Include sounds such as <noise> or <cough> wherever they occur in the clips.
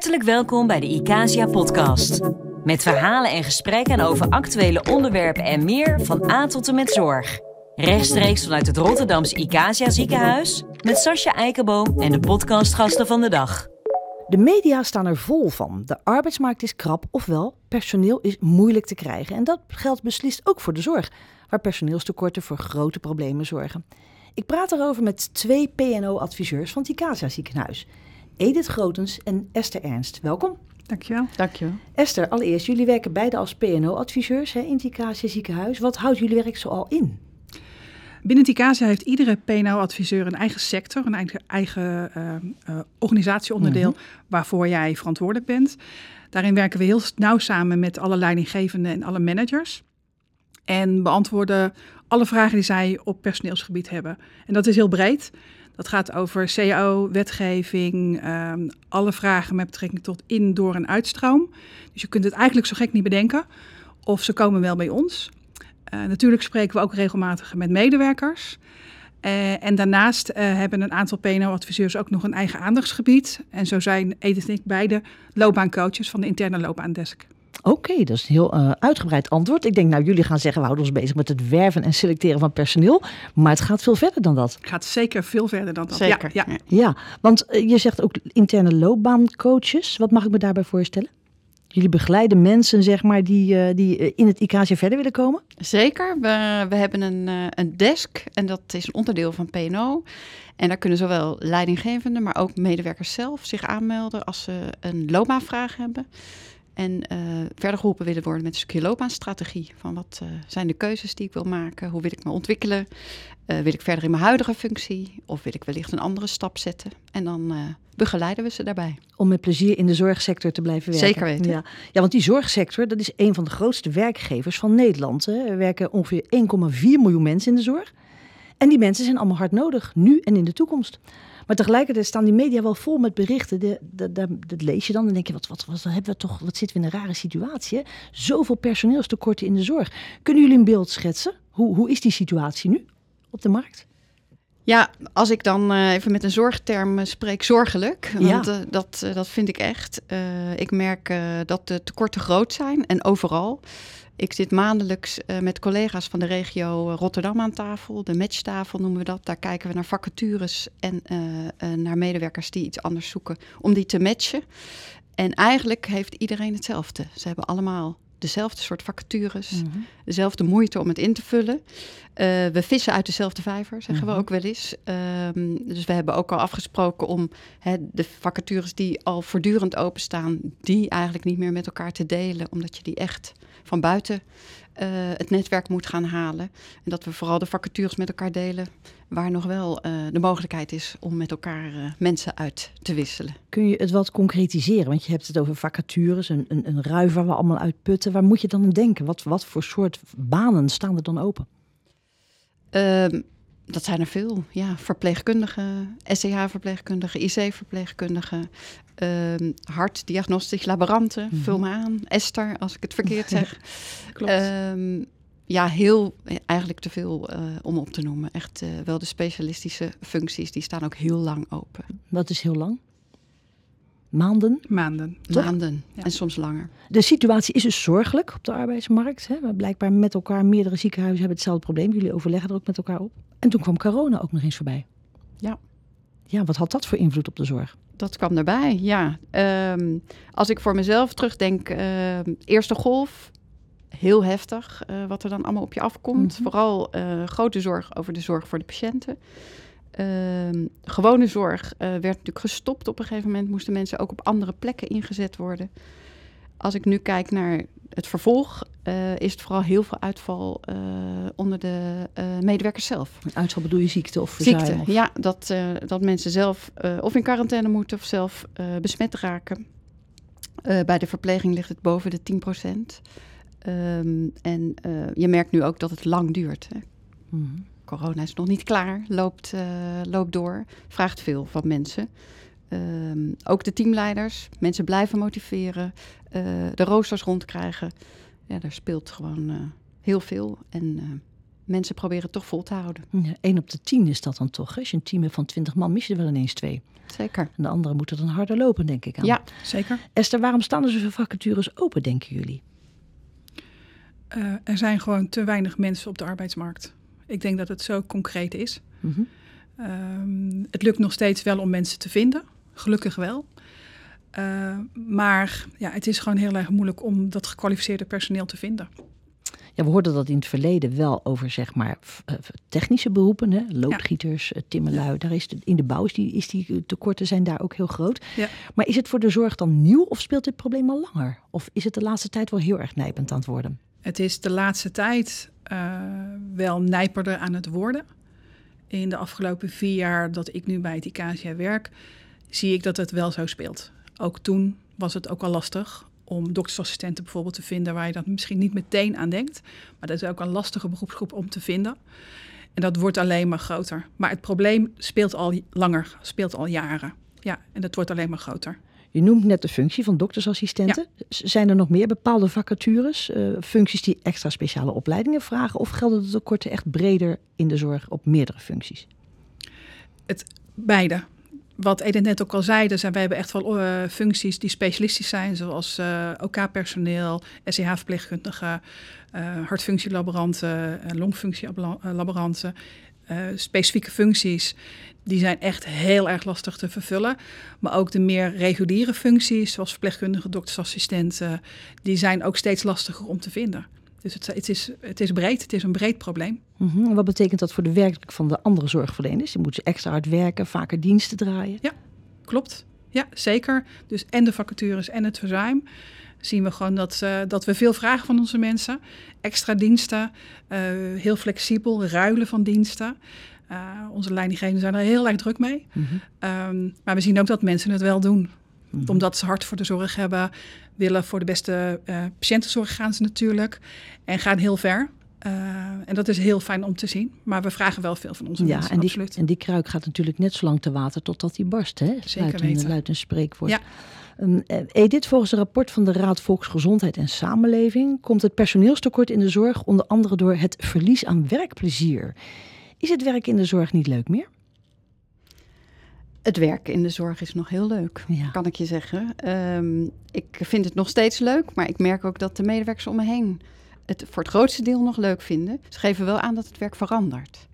Hartelijk welkom bij de ICASIA podcast. Met verhalen en gesprekken over actuele onderwerpen en meer van A tot en met zorg. Rechtstreeks vanuit het Rotterdamse ICASIA ziekenhuis met Sascha Eikenboom en de podcastgasten van de dag. De media staan er vol van. De arbeidsmarkt is krap, ofwel personeel is moeilijk te krijgen. En dat geldt beslist ook voor de zorg, waar personeelstekorten voor grote problemen zorgen. Ik praat erover met twee PNO-adviseurs van het ICASIA ziekenhuis. Edith Grotens en Esther Ernst. Welkom. Dankjewel. Dankjewel. Esther, allereerst, jullie werken beide als PNO-adviseurs in het ICASIA ziekenhuis. Wat houdt jullie werk zoal in? Binnen het ICASIA heeft iedere PNO-adviseur een eigen sector, een eigen, eigen uh, uh, organisatieonderdeel waarvoor jij verantwoordelijk bent. Daarin werken we heel nauw samen met alle leidinggevenden en alle managers. En beantwoorden alle vragen die zij op personeelsgebied hebben. En dat is heel breed. Dat gaat over CAO, wetgeving, um, alle vragen met betrekking tot in, door en uitstroom. Dus je kunt het eigenlijk zo gek niet bedenken. Of ze komen wel bij ons. Uh, natuurlijk spreken we ook regelmatig met medewerkers. Uh, en daarnaast uh, hebben een aantal PNO-adviseurs ook nog een eigen aandachtsgebied. En zo zijn Edith en ik beide loopbaancoaches van de interne loopbaandesk. Oké, okay, dat is een heel uh, uitgebreid antwoord. Ik denk, nou, jullie gaan zeggen, we houden ons bezig met het werven en selecteren van personeel. Maar het gaat veel verder dan dat. Het gaat zeker veel verder dan dat. Zeker. Ja, ja. ja want uh, je zegt ook interne loopbaancoaches. Wat mag ik me daarbij voorstellen? Jullie begeleiden mensen, zeg maar, die, uh, die in het IKC verder willen komen? Zeker. We, we hebben een, uh, een desk en dat is een onderdeel van PNO. En daar kunnen zowel leidinggevenden, maar ook medewerkers zelf zich aanmelden als ze een loopbaanvraag hebben. En uh, verder geholpen willen worden met een stukje loopbaanstrategie. Van wat uh, zijn de keuzes die ik wil maken? Hoe wil ik me ontwikkelen? Uh, wil ik verder in mijn huidige functie? Of wil ik wellicht een andere stap zetten? En dan begeleiden we ze daarbij. Om met plezier in de zorgsector te blijven werken. Zeker weten. Ja, ja want die zorgsector dat is een van de grootste werkgevers van Nederland. Hè. Er werken ongeveer 1,4 miljoen mensen in de zorg. En die mensen zijn allemaal hard nodig, nu en in de toekomst. Maar tegelijkertijd staan die media wel vol met berichten. De, de, dat lees je dan en denk je, wat, wat, wat, hebben we toch, wat zitten we in een rare situatie? Zoveel personeelstekorten in de zorg. Kunnen jullie een beeld schetsen? Hoe, hoe is die situatie nu op de markt? Ja, als ik dan uh, even met een zorgterm spreek, zorgelijk. Want ja. uh, dat, uh, dat vind ik echt. ik merk dat de tekorten groot zijn en overal. Ik zit maandelijks met collega's van de regio Rotterdam aan tafel. De matchtafel noemen we dat. Daar kijken we naar vacatures en naar medewerkers die iets anders zoeken. Om die te matchen. En eigenlijk heeft iedereen hetzelfde. Ze hebben allemaal dezelfde soort vacatures. Mm -hmm. Dezelfde moeite om het in te vullen. we vissen uit dezelfde vijver, zeggen mm -hmm. we ook wel eens. Um, dus we hebben ook al afgesproken om hè, de vacatures die al voortdurend openstaan... die eigenlijk niet meer met elkaar te delen. Omdat je die echt van buiten uh, het netwerk moet gaan halen. En dat we vooral de vacatures met elkaar delen waar nog wel uh, de mogelijkheid is om met elkaar uh, mensen uit te wisselen. Kun je het wat concretiseren? Want je hebt het over vacatures, een, een, een rui waar we allemaal uit putten. Waar moet je dan aan denken? Wat, wat voor soort banen staan er dan open? Dat zijn er veel. Ja, verpleegkundigen, SCH-verpleegkundigen, IC-verpleegkundigen, uh, hartdiagnostisch laboranten, mm -hmm. vul me aan. Esther, als ik het verkeerd <laughs> zeg. Klopt. Uh, ja, heel, eigenlijk te veel uh, om op te noemen. Echt uh, wel de specialistische functies, die staan ook heel lang open. Wat is heel lang? Maanden? Maanden. Toch? Maanden ja. en soms langer. De situatie is dus zorgelijk op de arbeidsmarkt. Hè? We blijkbaar met elkaar, meerdere ziekenhuizen hebben hetzelfde probleem. Jullie overleggen er ook met elkaar op. En toen kwam corona ook nog eens voorbij. Ja. Ja, wat had dat voor invloed op de zorg? Dat kwam erbij, ja. Um, als ik voor mezelf terugdenk, uh, eerste golf, heel heftig uh, wat er dan allemaal op je afkomt. Mm -hmm. Vooral uh, grote zorg over de zorg voor de patiënten. Uh, gewone zorg uh, werd natuurlijk gestopt op een gegeven moment. Moesten mensen ook op andere plekken ingezet worden. Als ik nu kijk naar het vervolg, uh, is het vooral heel veel uitval onder de medewerkers zelf. Uitval bedoel je ziekte of Ziekte, of? ja. Dat, dat mensen zelf of in quarantaine moeten of zelf besmet raken. bij de verpleging ligt het boven de 10 procent. Um, en je merkt nu ook dat het lang duurt. Hè? Mm -hmm. Corona is nog niet klaar, loopt, loopt door, vraagt veel van mensen. Um, ook de teamleiders, mensen blijven motiveren, uh, de roosters rondkrijgen. Ja, daar speelt gewoon heel veel. En mensen proberen het toch vol te houden. Ja, 1 op de 10 is dat dan toch? Hè? Als je een team hebt van 20 man, mis je er wel ineens twee. Zeker. En de anderen moeten dan harder lopen, denk ik aan. Ja, Zeker. Esther, waarom staan er zoveel vacatures open, denken jullie? Eh, er zijn gewoon te weinig mensen op de arbeidsmarkt. Ik denk dat het zo concreet is. Mhm. Ehm, het lukt nog steeds wel om mensen te vinden, gelukkig wel. Eh, maar ja, het is gewoon heel erg moeilijk om dat gekwalificeerde personeel te vinden. Ja, we hoorden dat in het verleden wel over zeg maar eh, technische beroepen, hè? loodgieters, ja. timmerlui. Daar is de, in de bouw is die, is die tekorten zijn daar ook heel groot. Ja. Maar is het voor de zorg dan nieuw of speelt dit probleem al langer? Of is het de laatste tijd wel heel erg nijpend aan het worden? Het is de laatste tijd uh, wel nijperder aan het worden. In de afgelopen vier jaar dat ik nu bij het ICASIA werk, zie ik dat het wel zo speelt. Ook toen was het ook al lastig om doktersassistenten bijvoorbeeld te vinden waar je dat misschien niet meteen aan denkt. Maar dat is ook een lastige beroepsgroep om te vinden. En dat wordt alleen maar groter. Maar het probleem speelt al langer, speelt al jaren. Ja, en dat wordt alleen maar groter. Je noemt net de functie van doktersassistenten. Ja. Zijn er nog meer bepaalde vacatures, uh, functies die extra speciale opleidingen vragen? Of gelden de tekorten echt breder in de zorg op meerdere functies? Het beide. Wat Edith net ook al zei, dus wij hebben echt wel uh, functies die specialistisch zijn, zoals uh, OK-personeel, SCH-verpleegkundigen, uh, hartfunctielaboranten, longfunctielaboranten. specifieke functies die zijn echt heel erg lastig te vervullen. Maar ook de meer reguliere functies, zoals verpleegkundige, doktersassistenten, die zijn ook steeds lastiger om te vinden. Dus het, het, is, het is breed, het is een breed probleem. Mm -hmm. Wat betekent dat voor de werkdruk van de andere zorgverleners? Die moeten extra hard werken, vaker diensten draaien? Ja, klopt. Ja, zeker. Dus en de vacatures en het verzuim zien we gewoon dat, uh, dat we veel vragen van onze mensen. Extra diensten, uh, heel flexibel, ruilen van diensten. Uh, onze leidinggevenden zijn er heel erg druk mee. Mm -hmm. um, maar we zien ook dat mensen het wel doen. Mm -hmm. Omdat ze hard voor de zorg hebben, willen voor de beste uh, patiëntenzorg gaan ze natuurlijk. En gaan heel ver. Uh, en dat is heel fijn om te zien. Maar we vragen wel veel van onze ja, mensen, en die. En die kruik gaat natuurlijk net zo lang te water totdat die barst. Hè? Zeker luid weten. Een, luid een spreekwoord. Ja. Um, Edith, volgens een rapport van de Raad Volksgezondheid en Samenleving... komt het personeelstekort in de zorg onder andere door het verlies aan werkplezier. Is het werk in de zorg niet leuk meer? Het werken in de zorg is nog heel leuk, ja. kan ik je zeggen. Um, ik vind het nog steeds leuk, maar ik merk ook dat de medewerkers om me heen het voor het grootste deel nog leuk vinden. Ze geven wel aan dat het werk verandert.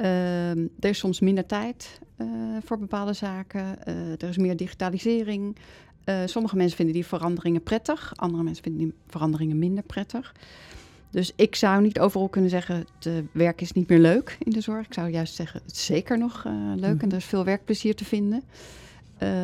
Um, er is soms minder tijd uh, voor bepaalde zaken. Uh, er is meer digitalisering. Uh, sommige mensen vinden die veranderingen prettig. Andere mensen vinden die veranderingen minder prettig. Dus ik zou niet overal kunnen zeggen, het werk is niet meer leuk in de zorg. Ik zou juist zeggen, het is zeker nog uh, leuk mm-hmm. en er is veel werkplezier te vinden.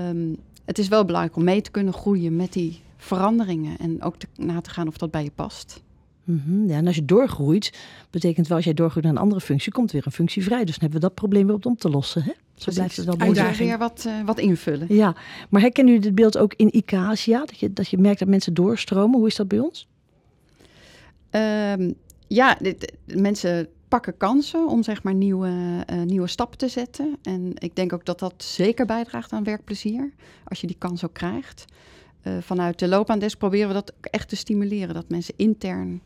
Um, het is wel belangrijk om mee te kunnen groeien met die veranderingen en ook te, na te gaan of dat bij je past. Mm-hmm. Ja, en als je doorgroeit, betekent wel als jij doorgroeit naar een andere functie, komt weer een functie vrij. Dus dan hebben we dat probleem weer op om te lossen. Hè? Zo Precies. blijft het wel Uitdaging. weer wat, uh, wat invullen. Ja, maar herkennen jullie dit beeld ook in ICASIA? Dat je, dat je merkt dat mensen doorstromen. Hoe is dat bij ons? Um, ja, dit, mensen pakken kansen om zeg maar nieuwe, uh, nieuwe stappen te zetten. En ik denk ook dat dat zeker bijdraagt aan werkplezier, als je die kans ook krijgt. Uh, vanuit de loopbaandesk proberen we dat echt te stimuleren, dat mensen intern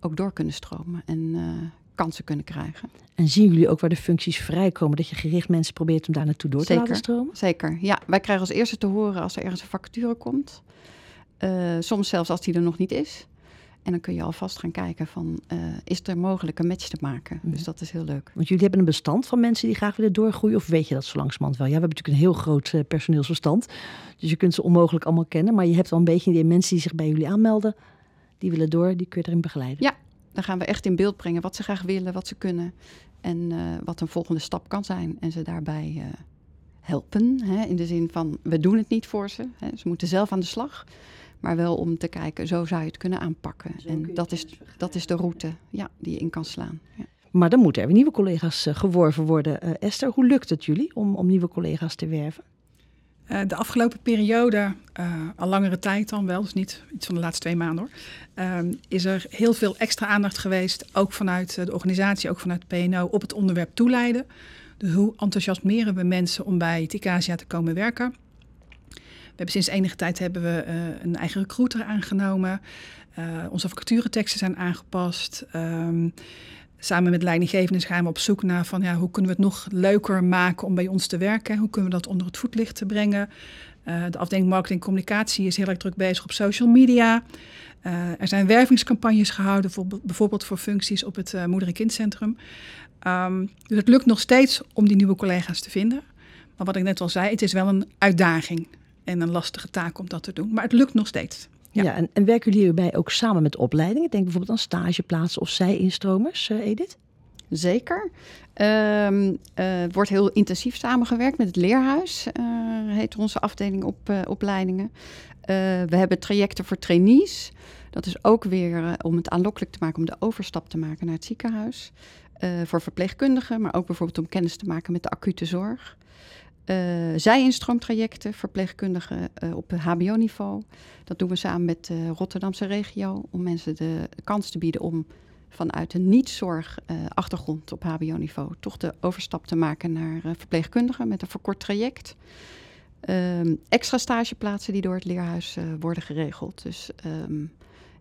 ook door kunnen stromen en uh, kansen kunnen krijgen. En zien jullie ook waar de functies vrijkomen, dat je gericht mensen probeert om daar naartoe door zeker, te laten stromen? Zeker, ja. Wij krijgen als eerste te horen als er ergens een vacature komt. Soms zelfs als die er nog niet is. En dan kun je alvast gaan kijken van, uh, is er mogelijk een match te maken? Mm. Dus dat is heel leuk. Want jullie hebben een bestand van mensen die graag willen doorgroeien, of weet je dat zo langzamerhand wel? Ja, we hebben natuurlijk een heel groot uh, personeelsbestand, dus je kunt ze onmogelijk allemaal kennen. Maar je hebt wel een beetje die mensen die zich bij jullie aanmelden, die willen door, die kun je erin begeleiden. Ja, dan gaan we echt in beeld brengen wat ze graag willen, wat ze kunnen en uh, wat een volgende stap kan zijn. En ze daarbij helpen, hè, in de zin van, we doen het niet voor ze, hè, ze moeten zelf aan de slag. Maar wel om te kijken, zo zou je het kunnen aanpakken. Zo en dat is, dat is de route ja, die je in kan slaan. Ja. Maar dan moeten er weer nieuwe collega's uh, geworven worden. Uh, Esther, hoe lukt het jullie om, om nieuwe collega's te werven? Uh, de afgelopen periode, al langere tijd dan wel, dus niet iets van de laatste twee maanden hoor, ehm, is er heel veel extra aandacht geweest, ook vanuit de organisatie, ook vanuit PNO, op het onderwerp toeleiden. Dus hoe enthousiasmeren we mensen om bij het ICASIA te komen werken? We hebben sinds enige tijd hebben we uh, een eigen recruiter aangenomen. Uh, onze vacatureteksten zijn aangepast. Um, samen met leidinggevenden gaan we op zoek naar van ja, hoe kunnen we het nog leuker maken om bij ons te werken? Hoe kunnen we dat onder het voetlicht brengen? Uh, de afdeling marketing en communicatie is heel erg druk bezig op social media. Er zijn wervingscampagnes gehouden, voor, bijvoorbeeld voor functies op het uh, moeder- en kindcentrum. Um, dus het lukt nog steeds om die nieuwe collega's te vinden. Maar wat ik net al zei, het is wel een uitdaging en een lastige taak om dat te doen. Maar het lukt nog steeds. Ja, en, en, werken jullie hierbij ook samen met opleidingen? Denk bijvoorbeeld aan stageplaatsen of zij-instromers, uh, Edith? Zeker. Um, uh, wordt heel intensief samengewerkt met het Leerhuis, uh, heet onze afdeling op uh, opleidingen. we hebben trajecten voor trainees. Dat is ook weer om het aanlokkelijk te maken om de overstap te maken naar het ziekenhuis. voor verpleegkundigen, maar ook bijvoorbeeld om kennis te maken met de acute zorg. Uh, zij-instroomtrajecten, verpleegkundigen uh, op HBO-niveau. Dat doen we samen met de Rotterdamse regio om mensen de kans te bieden om vanuit een niet-zorg-achtergrond op HBO-niveau toch de overstap te maken naar verpleegkundigen met een verkort traject. Um, extra stageplaatsen die door het leerhuis worden geregeld. Dus um,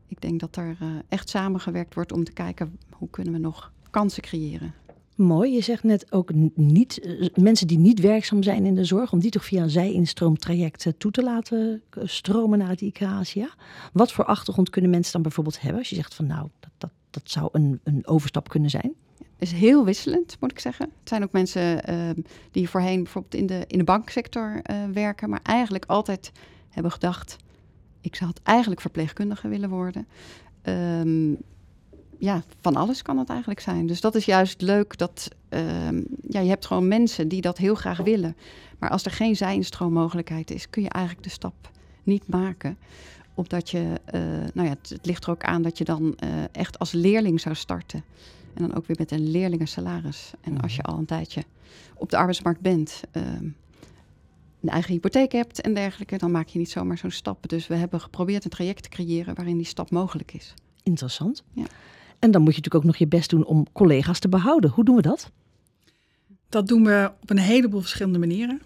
ik denk dat er echt samengewerkt wordt om te kijken hoe kunnen we nog kansen creëren. Mooi, je zegt net ook niet, uh, mensen die niet werkzaam zijn in de zorg, om die toch via een zij-instroomtraject toe te laten stromen naar het IKASIA. Wat voor achtergrond kunnen mensen dan bijvoorbeeld hebben? Als je zegt van nou, dat, dat, dat zou een, een overstap kunnen zijn. is heel wisselend, moet ik zeggen. Het zijn ook mensen uh, die voorheen bijvoorbeeld in de, in de banksector uh, werken, maar eigenlijk altijd hebben gedacht, ik zou het eigenlijk verpleegkundige willen worden. Um, ja, van alles kan het eigenlijk zijn. Dus dat is juist leuk dat uh, ja, je hebt gewoon mensen die dat heel graag willen. Maar als er geen zijinstroommogelijkheid is, kun je eigenlijk de stap niet maken. Omdat je, uh, nou ja, het, het, ligt er ook aan dat je dan uh, echt als leerling zou starten. En dan ook weer met een leerlingensalaris. En als je al een tijdje op de arbeidsmarkt bent, ehm, een eigen hypotheek hebt en dergelijke, dan maak je niet zomaar zo'n stap. Dus we hebben geprobeerd een traject te creëren waarin die stap mogelijk is. Interessant. Ja. En dan moet je natuurlijk ook nog je best doen om collega's te behouden. Hoe doen we dat? Dat doen we op een heleboel verschillende manieren.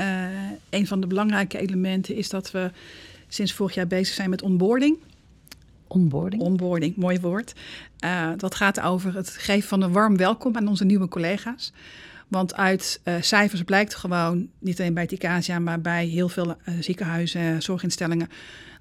Uh, een van de belangrijke elementen is dat we sinds vorig jaar bezig zijn met onboarding. Onboarding? Onboarding, mooi woord. Uh, dat gaat over het geven van een warm welkom aan onze nieuwe collega's. Want uit uh, cijfers blijkt gewoon, niet alleen bij het ICASIA, maar bij heel veel ziekenhuizen en zorginstellingen,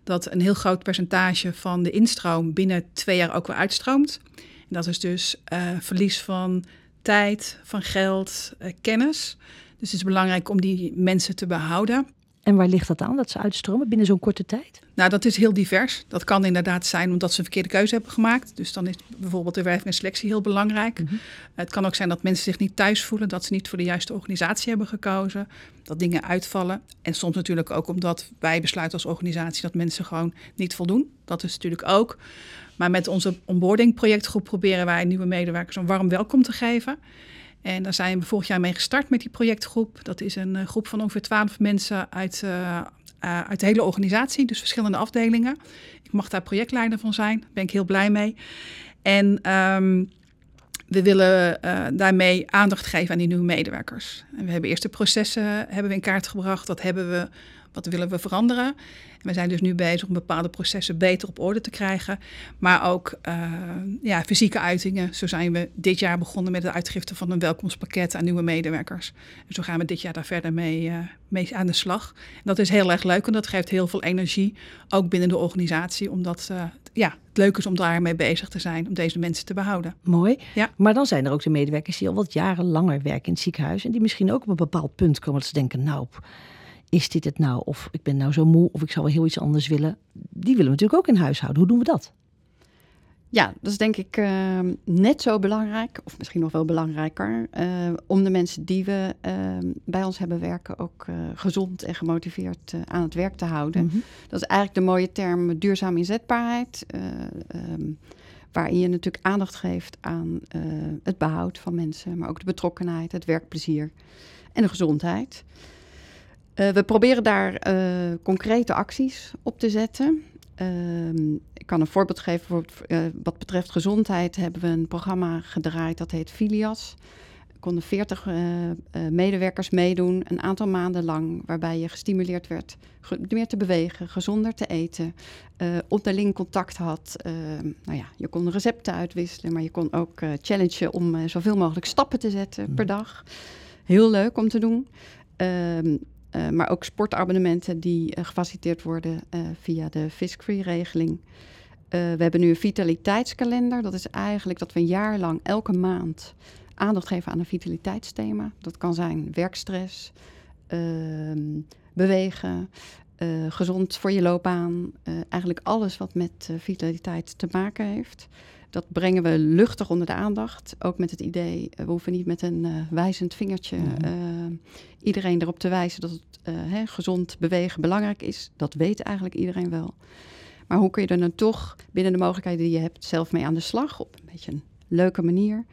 dat een heel groot percentage van de instroom binnen twee jaar ook weer uitstroomt. En dat is dus uh, verlies van tijd, van geld, uh, kennis. Dus het is belangrijk om die mensen te behouden. En waar ligt dat aan, dat ze uitstromen binnen zo'n korte tijd? Nou, dat is heel divers. Dat kan inderdaad zijn omdat ze een verkeerde keuze hebben gemaakt. Dus dan is bijvoorbeeld de werving en selectie heel belangrijk. Mm -hmm. Het kan ook zijn dat mensen zich niet thuis voelen, dat ze niet voor de juiste organisatie hebben gekozen, dat dingen uitvallen. En soms natuurlijk ook omdat wij besluiten als organisatie dat mensen gewoon niet voldoen. Dat is natuurlijk ook. Maar met onze onboarding projectgroep proberen wij nieuwe medewerkers een warm welkom te geven. En daar zijn we vorig jaar mee gestart met die projectgroep. Dat is een uh, groep van ongeveer twaalf mensen uit, uh, uh, uit de hele organisatie, dus verschillende afdelingen. Ik mag daar projectleider van zijn, daar ben ik heel blij mee. En um, we willen daarmee aandacht geven aan die nieuwe medewerkers. En we hebben eerst de processen hebben we in kaart gebracht. Wat hebben we wat willen we veranderen? En we zijn dus nu bezig om bepaalde processen beter op orde te krijgen. Maar ook uh, ja, fysieke uitingen. Zo zijn we dit jaar begonnen met de uitgifte van een welkomstpakket aan nieuwe medewerkers. En zo gaan we dit jaar daar verder mee, uh, mee aan de slag. En dat is heel erg leuk en dat geeft heel veel energie, ook binnen de organisatie. Omdat uh, ja, het leuk is om daarmee bezig te zijn, om deze mensen te behouden. Mooi. Ja. Maar dan zijn er ook de medewerkers die al wat jaren langer werken in het ziekenhuis. En die misschien ook op een bepaald punt komen dat ze denken, nou is dit het nou? Of ik ben nou zo moe, of ik zou wel heel iets anders willen. Die willen we natuurlijk ook in huis houden. Hoe doen we dat? Ja, dat is denk ik uh, net zo belangrijk, of misschien nog wel belangrijker, uh, om de mensen die we uh, bij ons hebben werken ook gezond en gemotiveerd aan het werk te houden. Mm -hmm. Dat is eigenlijk de mooie term duurzaam inzetbaarheid, um, waarin je natuurlijk aandacht geeft aan het behoud van mensen, maar ook de betrokkenheid, het werkplezier en de gezondheid. Uh, we proberen daar uh, concrete acties op te zetten. Uh, ik kan een voorbeeld geven. Voor, uh, wat betreft gezondheid hebben we een programma gedraaid dat heet Filias. konden 40 uh, uh, medewerkers meedoen, een aantal maanden lang, waarbij je gestimuleerd werd meer te bewegen, gezonder te eten, onderling contact had. nou ja, je kon recepten uitwisselen, maar je kon ook challengen om zoveel mogelijk stappen te zetten per dag. Heel leuk om te doen. Ehm, maar ook sportabonnementen die gefaciliteerd worden via de Fiscree-regeling. we hebben nu een vitaliteitskalender. Dat is eigenlijk dat we een jaar lang elke maand aandacht geven aan een vitaliteitsthema. Dat kan zijn werkstress, uh, bewegen, uh, gezond voor je loopbaan. Uh, eigenlijk alles wat met uh, vitaliteit te maken heeft. Dat brengen we luchtig onder de aandacht. Ook met het idee, we hoeven niet met een wijzend vingertje mm. iedereen erop te wijzen dat het hè, gezond bewegen belangrijk is. Dat weet eigenlijk iedereen wel. Maar hoe kun je er dan toch binnen de mogelijkheden die je hebt zelf mee aan de slag op een beetje een leuke manier?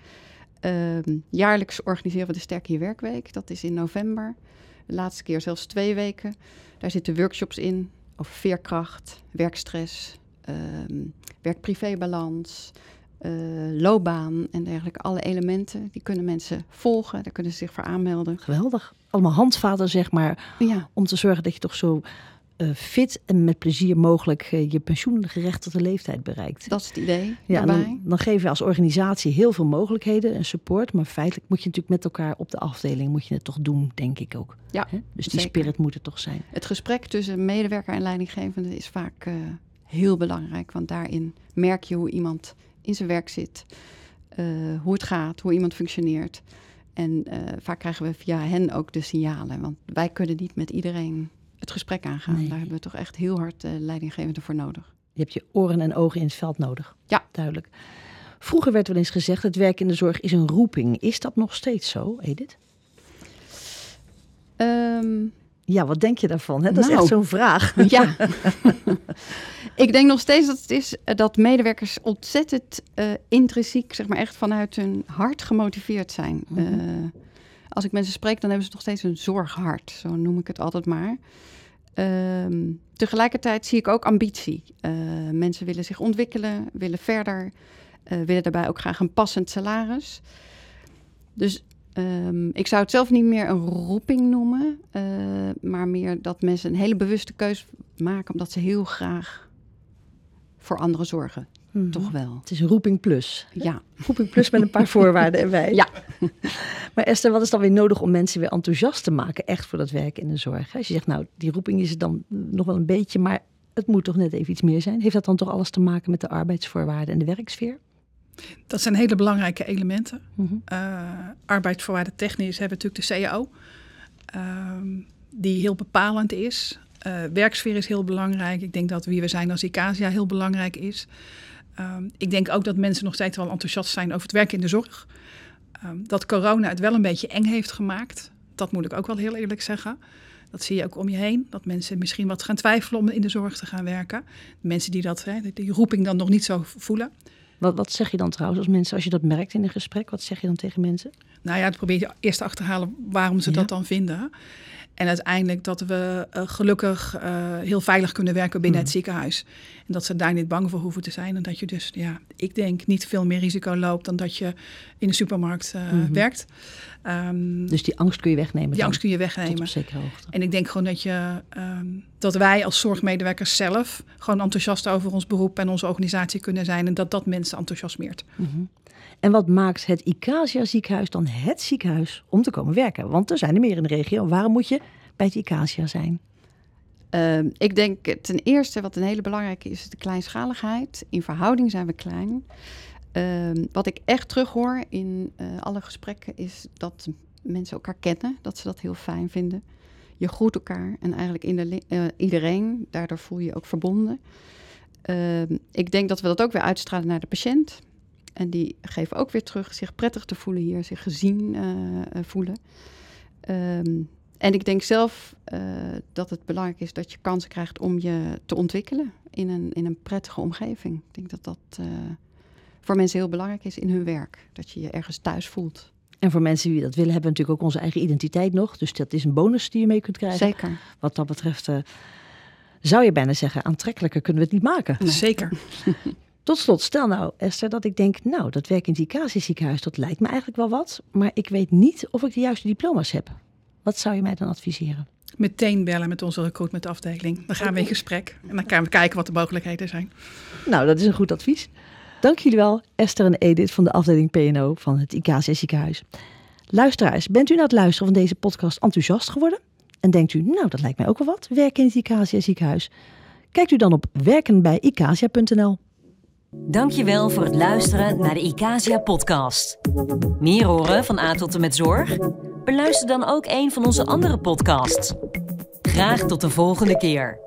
Uh, jaarlijks organiseren we de Sterk Hier Werkweek. Dat is in november. De laatste keer zelfs twee weken. Daar zitten workshops in over veerkracht, werkstress, uh, werk-privé-balans, uh, loopbaan en dergelijke. Alle elementen, die kunnen mensen volgen. Daar kunnen ze zich voor aanmelden. Geweldig. Allemaal handvaten, zeg maar. Ja. Om te zorgen dat je toch zo fit en met plezier mogelijk uh, je pensioengerechtigde leeftijd bereikt. Dat is het idee. Ja, dan, dan, geven we als organisatie heel veel mogelijkheden en support. Maar feitelijk moet je natuurlijk met elkaar op de afdeling moet je het toch doen, denk ik ook. Ja? Dus die spirit moet er toch zijn. Het gesprek tussen medewerker en leidinggevende is vaak uh, heel belangrijk. Want daarin merk je hoe iemand in zijn werk zit, hoe het gaat, hoe iemand functioneert. En vaak krijgen we via hen ook de signalen. Want wij kunnen niet met iedereen het gesprek aangaan. Daar hebben we toch echt heel hard uh, leidinggevende voor nodig. Je hebt je oren en ogen in het veld nodig. Ja. Duidelijk. Vroeger werd wel eens gezegd, het werk in de zorg is een roeping. Is dat nog steeds zo, Edith? Um, ja, wat denk je daarvan? Hè? Dat nou, is echt zo'n vraag. <laughs> <laughs> Ja. ik denk nog steeds dat het is eh, dat medewerkers ontzettend uh, intrinsiek, zeg maar echt vanuit hun hart gemotiveerd zijn. Mm -hmm. uh, als ik mensen spreek, dan hebben ze nog steeds een zorghart. Zo noem ik het altijd maar. Um, tegelijkertijd zie ik ook ambitie. Uh, mensen willen zich ontwikkelen, willen verder, uh, willen daarbij ook graag een passend salaris. Dus um, ik zou het zelf niet meer een roeping noemen, uh, maar meer dat mensen een hele bewuste keuze maken omdat ze heel graag voor anderen zorgen. Mm -hmm. Toch wel. Het is een roeping plus. Ja. Roeping plus met een paar <laughs> voorwaarden erbij. Ja. <laughs> Maar Esther, wat is dan weer nodig om mensen weer enthousiast te maken, echt voor dat werk in de zorg? Als je zegt, nou, die roeping is het dan nog wel een beetje, maar het moet toch net even iets meer zijn. Heeft dat dan toch alles te maken met de arbeidsvoorwaarden en de werksfeer? Dat zijn hele belangrijke elementen. Mm -hmm. uh, arbeidsvoorwaarden technisch hebben natuurlijk de CAO, uh, die heel bepalend is. Uh, werksfeer is heel belangrijk. Ik denk dat wie we zijn als ICASIA heel belangrijk is. Um, ik denk ook dat mensen nog steeds wel enthousiast zijn over het werk in de zorg. Um, dat corona het wel een beetje eng heeft gemaakt. Dat moet ik ook wel heel eerlijk zeggen. Dat zie je ook om je heen. Dat mensen misschien wat gaan twijfelen om in de zorg te gaan werken. Mensen die dat, hè, die roeping dan nog niet zo voelen. Wat, wat zeg je dan trouwens als mensen, als je dat merkt in een gesprek? Wat zeg je dan tegen mensen? Nou ja, het probeer je eerst te achterhalen waarom ze ja. dat dan vinden. En uiteindelijk dat we uh, gelukkig uh, heel veilig kunnen werken binnen mm. het ziekenhuis. En dat ze daar niet bang voor hoeven te zijn. En dat je dus, ja, ik denk, niet veel meer risico loopt dan dat je in de supermarkt uh, mm -hmm. werkt. Um, dus die angst kun je wegnemen? Die dan, angst kun je wegnemen. Tot op zekere hoogte. En ik denk gewoon dat, je, um, dat wij als zorgmedewerkers zelf gewoon enthousiast over ons beroep en onze organisatie kunnen zijn. En dat dat mensen enthousiasmeert. Mm -hmm. En wat maakt het Icasia ziekenhuis dan het ziekenhuis om te komen werken? Want er zijn er meer in de regio. Waarom moet je bij het Icasia zijn? Uh, ik denk ten eerste wat een hele belangrijke is, de kleinschaligheid. In verhouding zijn we klein. Uh, wat ik echt terughoor in uh, alle gesprekken is dat mensen elkaar kennen. Dat ze dat heel fijn vinden. Je groet elkaar en eigenlijk in de, uh, iedereen. Daardoor voel je je ook verbonden. Ehm, ik denk dat we dat ook weer uitstralen naar de patiënt. En die geven ook weer terug zich prettig te voelen hier, zich gezien uh, voelen. Um, en ik denk zelf dat het belangrijk is dat je kansen krijgt om je te ontwikkelen in een, in een prettige omgeving. Ik denk dat dat voor mensen heel belangrijk is in hun werk. Dat je je ergens thuis voelt. En voor mensen die dat willen, hebben we natuurlijk ook onze eigen identiteit nog. Dus dat is een bonus die je mee kunt krijgen. Zeker. Wat dat betreft uh, zou je bijna zeggen, aantrekkelijker kunnen we het niet maken. Nee. Zeker. <laughs> Tot slot, stel nou Esther dat ik denk, nou dat werk in het Icacia ziekenhuis, dat lijkt me eigenlijk wel wat. Maar ik weet niet of ik de juiste diploma's heb. Wat zou je mij dan adviseren? Meteen bellen met onze recruitmentafdeling. Dan gaan we in <laughs> gesprek en dan gaan we kijken wat de mogelijkheden zijn. Nou, dat is een goed advies. Dank jullie wel, Esther en Edith van de afdeling PNO van het Icacia ziekenhuis. Luisteraars, bent u na het luisteren van deze podcast enthousiast geworden? En denkt u, nou dat lijkt mij ook wel wat, werken in het Icacia ziekenhuis? Kijkt u dan op werkenbijicacia.nl. Dankjewel voor het luisteren naar de Icasia podcast. Meer horen van A tot en met zorg? Beluister dan ook een van onze andere podcasts. Graag tot de volgende keer.